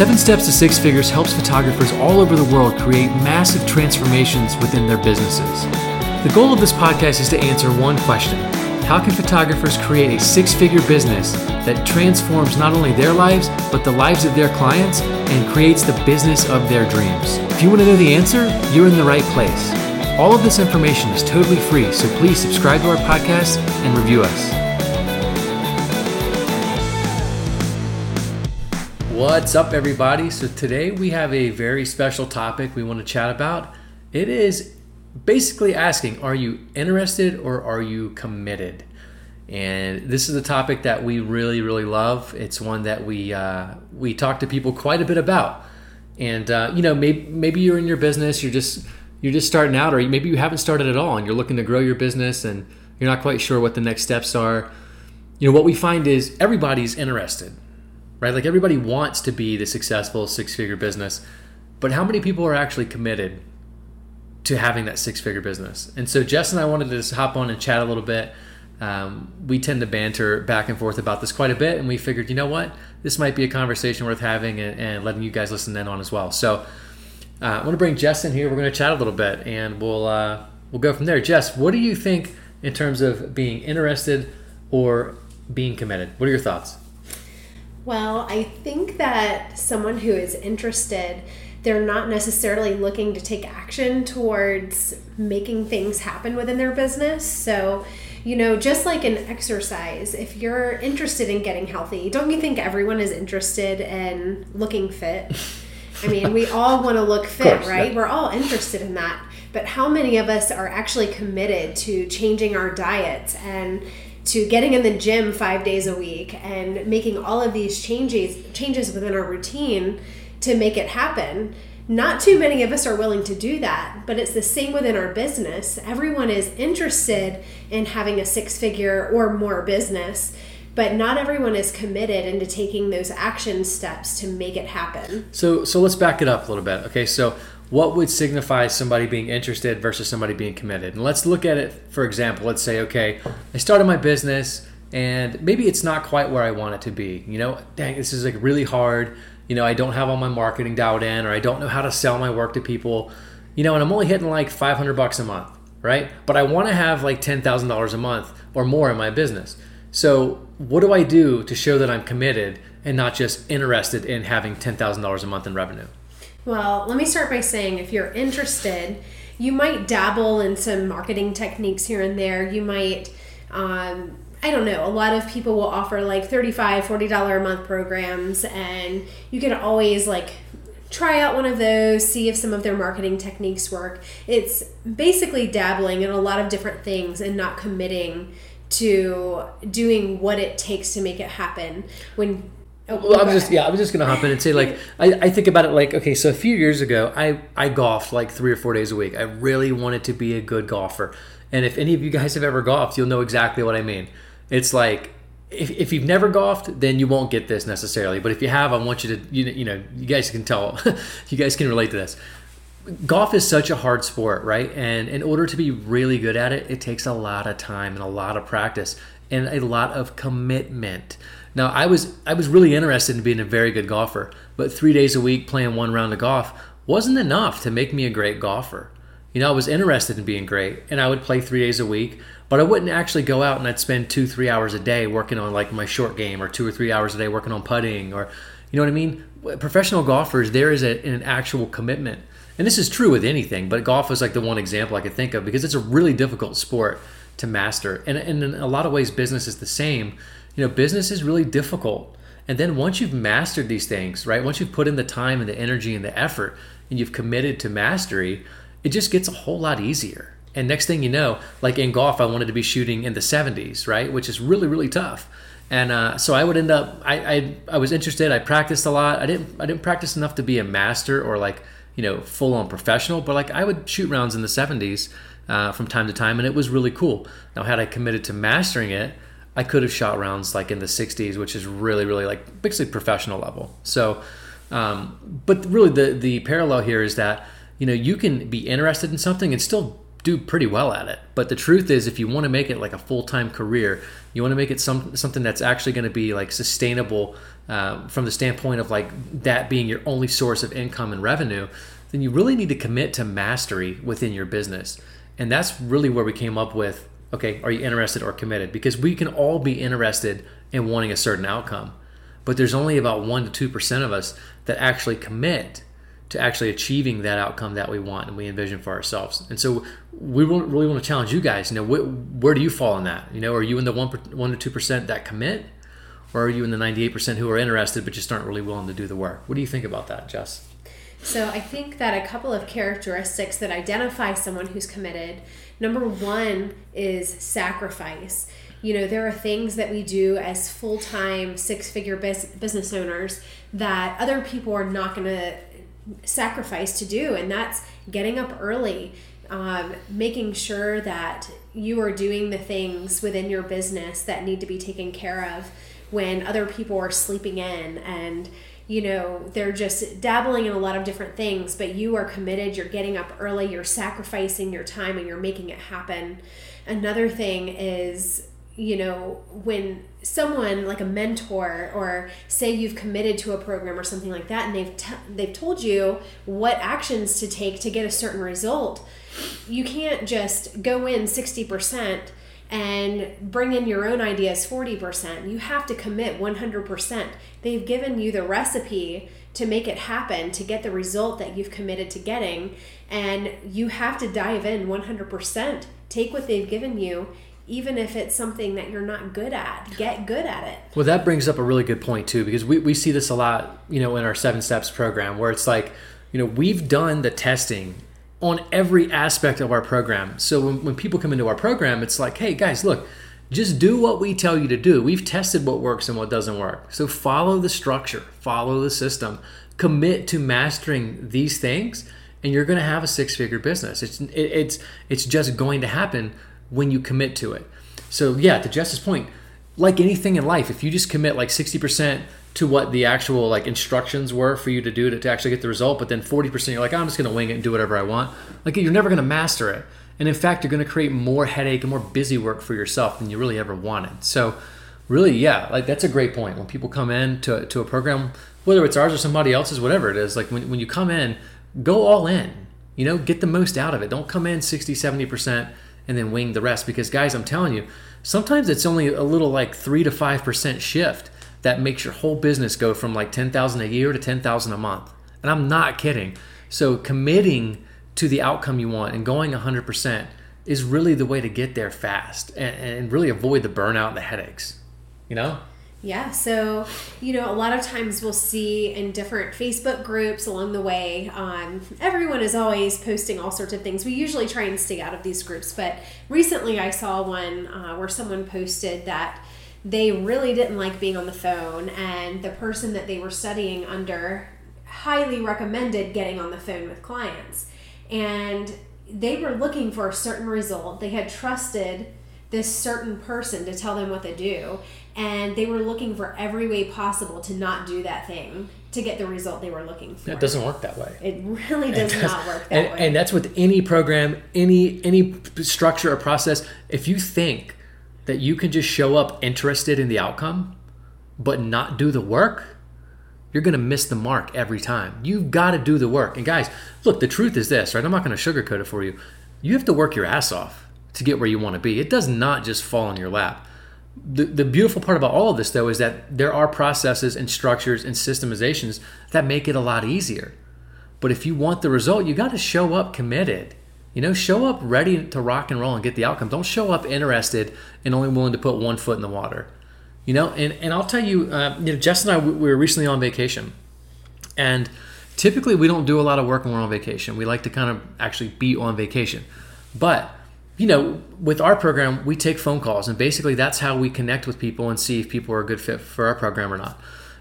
Seven Steps to Six Figures helps photographers all over the world create massive transformations within their businesses. The goal of this podcast is to answer one question How can photographers create a six figure business that transforms not only their lives, but the lives of their clients and creates the business of their dreams? If you want to know the answer, you're in the right place. All of this information is totally free, so please subscribe to our podcast and review us. What's up, everybody? So, today we have a very special topic we want to chat about. It is basically asking Are you interested or are you committed? And this is a topic that we really, really love. It's one that we uh, we talk to people quite a bit about. And uh, you know, maybe maybe you're in your business, you're just you're just starting out, or maybe you haven't started at all, and you're looking to grow your business, and you're not quite sure what the next steps are. You know, what we find is everybody's interested right? Like everybody wants to be the successful six figure business, but how many people are actually committed to having that six figure business? And so Jess and I wanted to just hop on and chat a little bit. Um, we tend to banter back and forth about this quite a bit, and we figured, you know what, this might be a conversation worth having and, and letting you guys listen in on as well. So uh, I want to bring Jess in here. We're going to chat a little bit, and we'll uh, we'll go from there. Jess, what do you think in terms of being interested or being committed? What are your thoughts? Well, I think that someone who is interested, they're not necessarily looking to take action towards making things happen within their business. So, you know, just like an exercise, if you're interested in getting healthy, don't you think everyone is interested in looking fit? I mean, we all want to look fit, course, right? Yeah. We're all interested in that. But how many of us are actually committed to changing our diets and to getting in the gym five days a week and making all of these changes changes within our routine to make it happen. Not too many of us are willing to do that but it's the same within our business. Everyone is interested in having a six figure or more business but not everyone is committed into taking those action steps to make it happen. So so let's back it up a little bit. Okay so what would signify somebody being interested versus somebody being committed? And let's look at it, for example, let's say, okay, I started my business and maybe it's not quite where I want it to be. You know, dang, this is like really hard. You know, I don't have all my marketing dialed in or I don't know how to sell my work to people. You know, and I'm only hitting like 500 bucks a month, right? But I want to have like $10,000 a month or more in my business. So, what do I do to show that I'm committed and not just interested in having $10,000 a month in revenue? Well, let me start by saying if you're interested, you might dabble in some marketing techniques here and there. You might, um, I don't know, a lot of people will offer like $35, $40 a month programs, and you can always like try out one of those, see if some of their marketing techniques work. It's basically dabbling in a lot of different things and not committing to doing what it takes to make it happen when Oh, well, I was just yeah, I was just gonna hop in and say like I, I think about it like okay, so a few years ago I I golfed like three or four days a week. I really wanted to be a good golfer, and if any of you guys have ever golfed, you'll know exactly what I mean. It's like if, if you've never golfed, then you won't get this necessarily. But if you have, I want you to you know, you know you guys can tell, you guys can relate to this. Golf is such a hard sport, right? And in order to be really good at it, it takes a lot of time and a lot of practice and a lot of commitment. Now, I was I was really interested in being a very good golfer, but three days a week playing one round of golf wasn't enough to make me a great golfer. You know, I was interested in being great, and I would play three days a week, but I wouldn't actually go out and I'd spend two, three hours a day working on like my short game, or two or three hours a day working on putting, or you know what I mean. Professional golfers, there is a, an actual commitment, and this is true with anything, but golf is like the one example I could think of because it's a really difficult sport to master, and, and in a lot of ways, business is the same you know, business is really difficult. And then once you've mastered these things, right? Once you've put in the time and the energy and the effort and you've committed to mastery, it just gets a whole lot easier. And next thing you know, like in golf, I wanted to be shooting in the 70s, right? Which is really, really tough. And uh, so I would end up, I, I, I was interested. I practiced a lot. I didn't, I didn't practice enough to be a master or like, you know, full on professional, but like I would shoot rounds in the 70s uh, from time to time, and it was really cool. Now, had I committed to mastering it, I could have shot rounds like in the 60s, which is really, really like basically professional level. So, um, but really the the parallel here is that you know you can be interested in something and still do pretty well at it. But the truth is, if you want to make it like a full time career, you want to make it some something that's actually going to be like sustainable uh, from the standpoint of like that being your only source of income and revenue, then you really need to commit to mastery within your business. And that's really where we came up with okay, are you interested or committed? Because we can all be interested in wanting a certain outcome, but there's only about 1% to 2% of us that actually commit to actually achieving that outcome that we want and we envision for ourselves. And so we really want to challenge you guys. You know, where, do you fall in that? You know, are you in the one one to two percent that commit, or are you in the ninety eight percent who are interested but just aren't really willing to do the work? What do you think about that, Jess? So I think that a couple of characteristics that identify someone who's committed. Number one is sacrifice. You know, there are things that we do as full time, six figure business owners that other people are not going to sacrifice to do, and that's getting up early, um, making sure that you are doing the things within your business that need to be taken care of when other people are sleeping in and you know they're just dabbling in a lot of different things but you are committed you're getting up early you're sacrificing your time and you're making it happen. Another thing is you know when someone like a mentor or say you've committed to a program or something like that and they've t- they've told you what actions to take to get a certain result you can't just go in 60% and bring in your own ideas 40% you have to commit 100% they've given you the recipe to make it happen to get the result that you've committed to getting and you have to dive in 100% take what they've given you even if it's something that you're not good at. Get good at it. Well that brings up a really good point too because we, we see this a lot you know in our seven steps program where it's like you know we've done the testing on every aspect of our program. So when, when people come into our program it's like hey guys look just do what we tell you to do. We've tested what works and what doesn't work. So follow the structure follow the system commit to mastering these things and you're going to have a six figure business. It's it, it's it's just going to happen when you commit to it. So yeah, to Jess's point, like anything in life, if you just commit like 60% to what the actual like instructions were for you to do to, to actually get the result, but then 40% you're like, I'm just gonna wing it and do whatever I want, like you're never gonna master it. And in fact, you're gonna create more headache and more busy work for yourself than you really ever wanted. So really, yeah, like that's a great point. When people come in to, to a program, whether it's ours or somebody else's, whatever it is, like when, when you come in, go all in, you know, get the most out of it. Don't come in 60, 70% and then wing the rest. Because guys, I'm telling you, sometimes it's only a little like three to five percent shift that makes your whole business go from like ten thousand a year to ten thousand a month. And I'm not kidding. So committing to the outcome you want and going 100% is really the way to get there fast and, and really avoid the burnout and the headaches. You know? Yeah, so you know, a lot of times we'll see in different Facebook groups along the way. Um, everyone is always posting all sorts of things. We usually try and stay out of these groups, but recently I saw one uh, where someone posted that they really didn't like being on the phone, and the person that they were studying under highly recommended getting on the phone with clients, and they were looking for a certain result. They had trusted this certain person to tell them what to do and they were looking for every way possible to not do that thing to get the result they were looking for. It doesn't work that way. It really does, does not work that and, way. And that's with any program, any any structure or process. If you think that you can just show up interested in the outcome but not do the work, you're going to miss the mark every time. You've got to do the work. And guys, look, the truth is this, right? I'm not going to sugarcoat it for you. You have to work your ass off to get where you want to be. It does not just fall in your lap. The, the beautiful part about all of this, though, is that there are processes and structures and systemizations that make it a lot easier. But if you want the result, you got to show up committed. You know, show up ready to rock and roll and get the outcome. Don't show up interested and only willing to put one foot in the water. You know, and, and I'll tell you, uh, you know, Jess and I, we were recently on vacation. And typically we don't do a lot of work when we're on vacation. We like to kind of actually be on vacation. But you know, with our program, we take phone calls, and basically that's how we connect with people and see if people are a good fit for our program or not.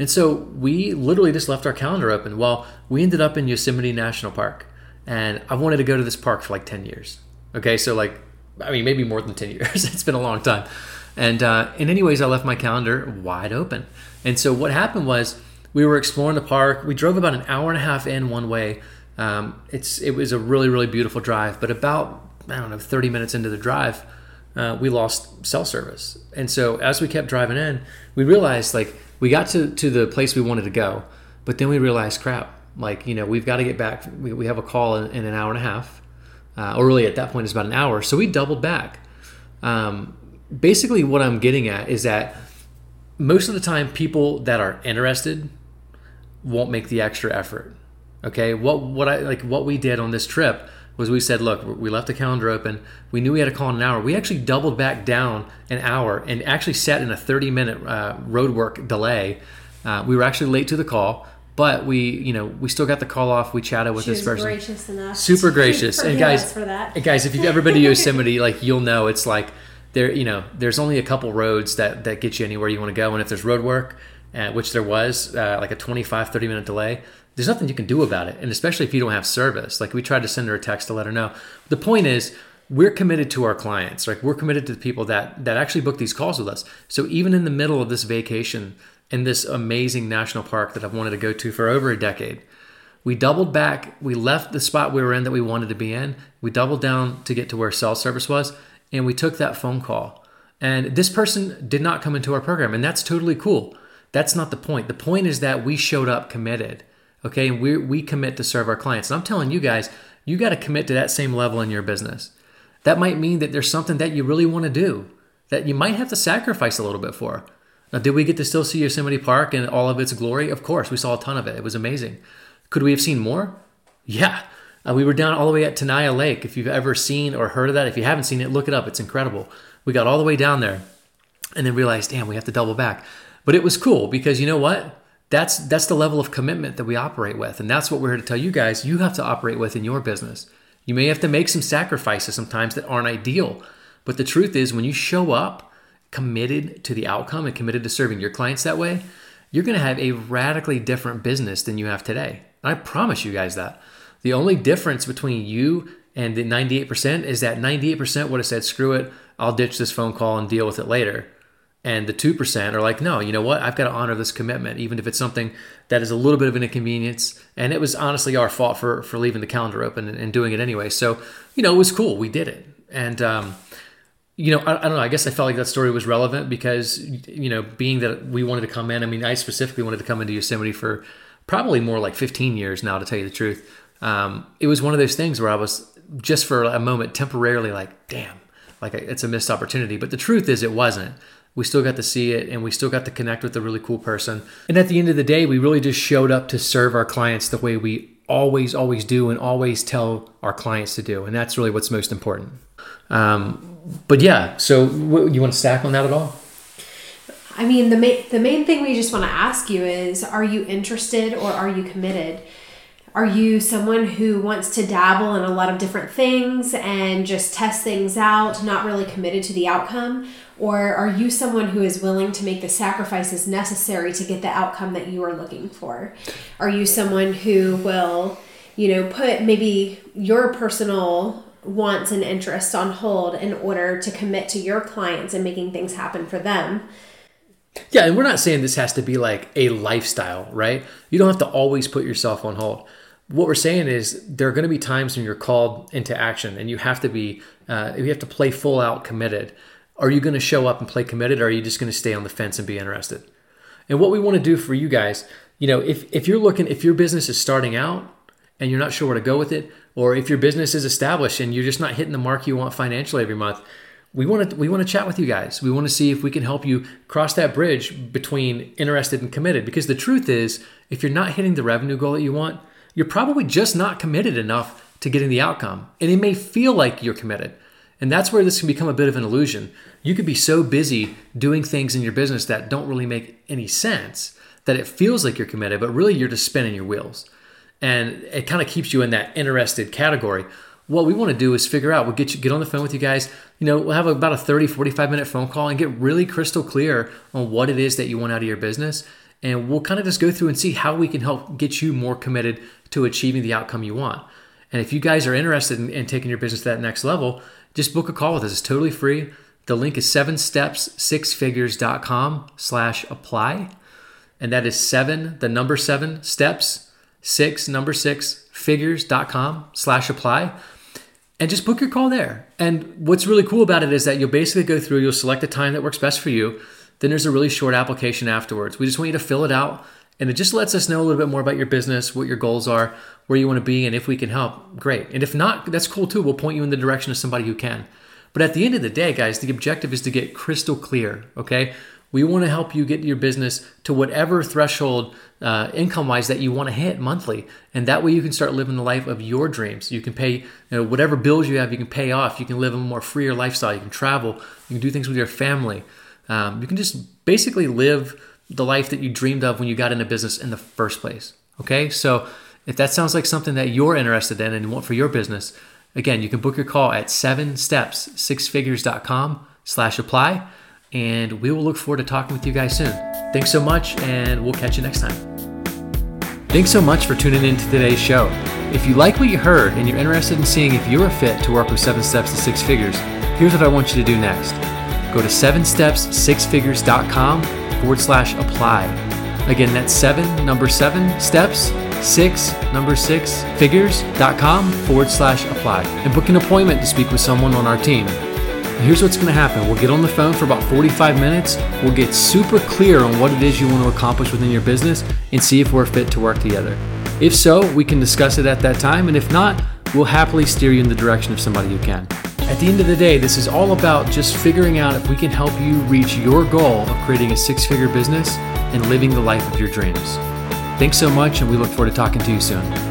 And so we literally just left our calendar open. Well, we ended up in Yosemite National Park, and I wanted to go to this park for like 10 years. Okay, so like, I mean, maybe more than 10 years. it's been a long time. And, uh, any ways, I left my calendar wide open. And so what happened was we were exploring the park. We drove about an hour and a half in one way. Um, it's it was a really really beautiful drive, but about I don't know, 30 minutes into the drive, uh, we lost cell service. And so as we kept driving in, we realized like we got to, to the place we wanted to go, but then we realized, crap, like, you know, we've got to get back. We, we have a call in, in an hour and a half, uh, or really at that point it's about an hour. So we doubled back. Um, basically, what I'm getting at is that most of the time, people that are interested won't make the extra effort. Okay, what what I like what we did on this trip was we said, look, we left the calendar open. We knew we had a call in an hour. We actually doubled back down an hour and actually sat in a 30 minute uh, road work delay. Uh, we were actually late to the call, but we, you know, we still got the call off. We chatted with She this person. gracious enough. Super gracious. And guys, for that. and guys, if you've ever been to Yosemite, like you'll know it's like there, you know, there's only a couple roads that that get you anywhere you want to go, and if there's road work, uh, which there was, uh, like a 25, 30 minute delay, there's nothing you can do about it, and especially if you don't have service. Like we tried to send her a text to let her know. The point is. We're committed to our clients, right? We're committed to the people that that actually book these calls with us. So even in the middle of this vacation in this amazing national park that I've wanted to go to for over a decade, we doubled back. We left the spot we were in that we wanted to be in. We doubled down to get to where cell service was, and we took that phone call. And this person did not come into our program, and that's totally cool. That's not the point. The point is that we showed up committed, okay? And we we commit to serve our clients. And I'm telling you guys, you got to commit to that same level in your business. That might mean that there's something that you really want to do that you might have to sacrifice a little bit for. Now, did we get to still see Yosemite Park and all of its glory? Of course, we saw a ton of it. It was amazing. Could we have seen more? Yeah. Uh, we were down all the way at Tenaya Lake. If you've ever seen or heard of that, if you haven't seen it, look it up. It's incredible. We got all the way down there and then realized, damn, we have to double back. But it was cool because you know what? That's that's the level of commitment that we operate with. And that's what we're here to tell you guys you have to operate with in your business. You may have to make some sacrifices sometimes that aren't ideal. But the truth is when you show up committed to the outcome and committed to serving your clients that way, you're going to have a radically different business than you have today. I promise you guys that. The only difference between you and the 98% is that 98% would have said, screw it, I'll ditch this phone call and deal with it later. And the 2% are like, no, you know what? I've got to honor this commitment, even if it's something that is a little bit of an inconvenience. And it was honestly our fault for, for leaving the calendar open and, and doing it anyway. So, you know, it was cool. We did it. And, um, you know, I, I, don't know. I guess I felt like that story was relevant because, you know, being that we wanted to come in, I mean, I specifically wanted to come into Yosemite for probably more like 15 years now, to tell you the truth. Um, it was one of those things where I was just for a moment temporarily like, damn, like it's a missed opportunity. But the truth is, it wasn't. We still got to see it and we still got to connect with a really cool person. And at the end of the day, we really just showed up to serve our clients the way we always, always do and always tell our clients to do. And that's really what's most important. Um, but yeah, so you want to stack on that at all? I mean, the main the main thing we just want to ask you is: Are you interested or are you committed? Are you someone who wants to dabble in a lot of different things and just test things out, not really committed to the outcome? Or are you someone who is willing to make the sacrifices necessary to get the outcome that you are looking for? Are you someone who will, you know, put maybe your personal wants and interests on hold in order to commit to your clients and making things happen for them? Yeah, and we're not saying this has to be like a lifestyle, right? You don't have to always put yourself on hold. What we're saying is there are going to be times when you're called into action, and you have to be, uh, you have to play full out committed. Are you going to show up and play committed, or are you just going to stay on the fence and be interested? And what we want to do for you guys, you know, if if you're looking, if your business is starting out and you're not sure where to go with it, or if your business is established and you're just not hitting the mark you want financially every month, we want to we want to chat with you guys. We want to see if we can help you cross that bridge between interested and committed. Because the truth is, if you're not hitting the revenue goal that you want, you're probably just not committed enough to getting the outcome. And it may feel like you're committed. And that's where this can become a bit of an illusion. You could be so busy doing things in your business that don't really make any sense that it feels like you're committed, but really you're just spinning your wheels. And it kind of keeps you in that interested category what we want to do is figure out we'll get you get on the phone with you guys you know we'll have about a 30 45 minute phone call and get really crystal clear on what it is that you want out of your business. And we'll kind of just go through and see how we can help get you more committed to achieving the outcome you want. And if you guys are interested in, in taking your business to that next level just book a call with us. It's totally free. The link is seven steps six figures.com slash apply. And that is seven the number seven steps six number six figures.com slash apply and just book your call there. And what's really cool about it is that you'll basically go through, you'll select a time that works best for you. Then there's a really short application afterwards. We just want you to fill it out and it just lets us know a little bit more about your business, what your goals are, where you want to be, and if we can help, great. And if not, that's cool too. We'll point you in the direction of somebody who can. But at the end of the day, guys, the objective is to get crystal clear, okay? We want to help you get your business to whatever threshold uh, income wise that you want to hit monthly. And that way you can start living the life of your dreams. You can pay you know, whatever bills you have, you can pay off. You can live a more freer lifestyle. You can travel. You can do things with your family. Um, you can just basically live the life that you dreamed of when you got into business in the first place. Okay, so if that sounds like something that you're interested in and want for your business, again, you can book your call at seven steps sixfigures.com slash apply and we will look forward to talking with you guys soon. Thanks so much, and we'll catch you next time. Thanks so much for tuning in to today's show. If you like what you heard and you're interested in seeing if you're a fit to work with Seven Steps to Six Figures, here's what I want you to do next. Go to sevenstepssixfigures.com forward slash apply. Again, that's seven, number seven, steps, six, number six, figures.com forward slash apply. And book an appointment to speak with someone on our team. Here's what's going to happen we'll get on the phone for about 45 minutes. We'll get super clear on what it is you want to accomplish within your business and see if we're fit to work together. If so, we can discuss it at that time. And if not, we'll happily steer you in the direction of somebody who can. At the end of the day, this is all about just figuring out if we can help you reach your goal of creating a six figure business and living the life of your dreams. Thanks so much, and we look forward to talking to you soon.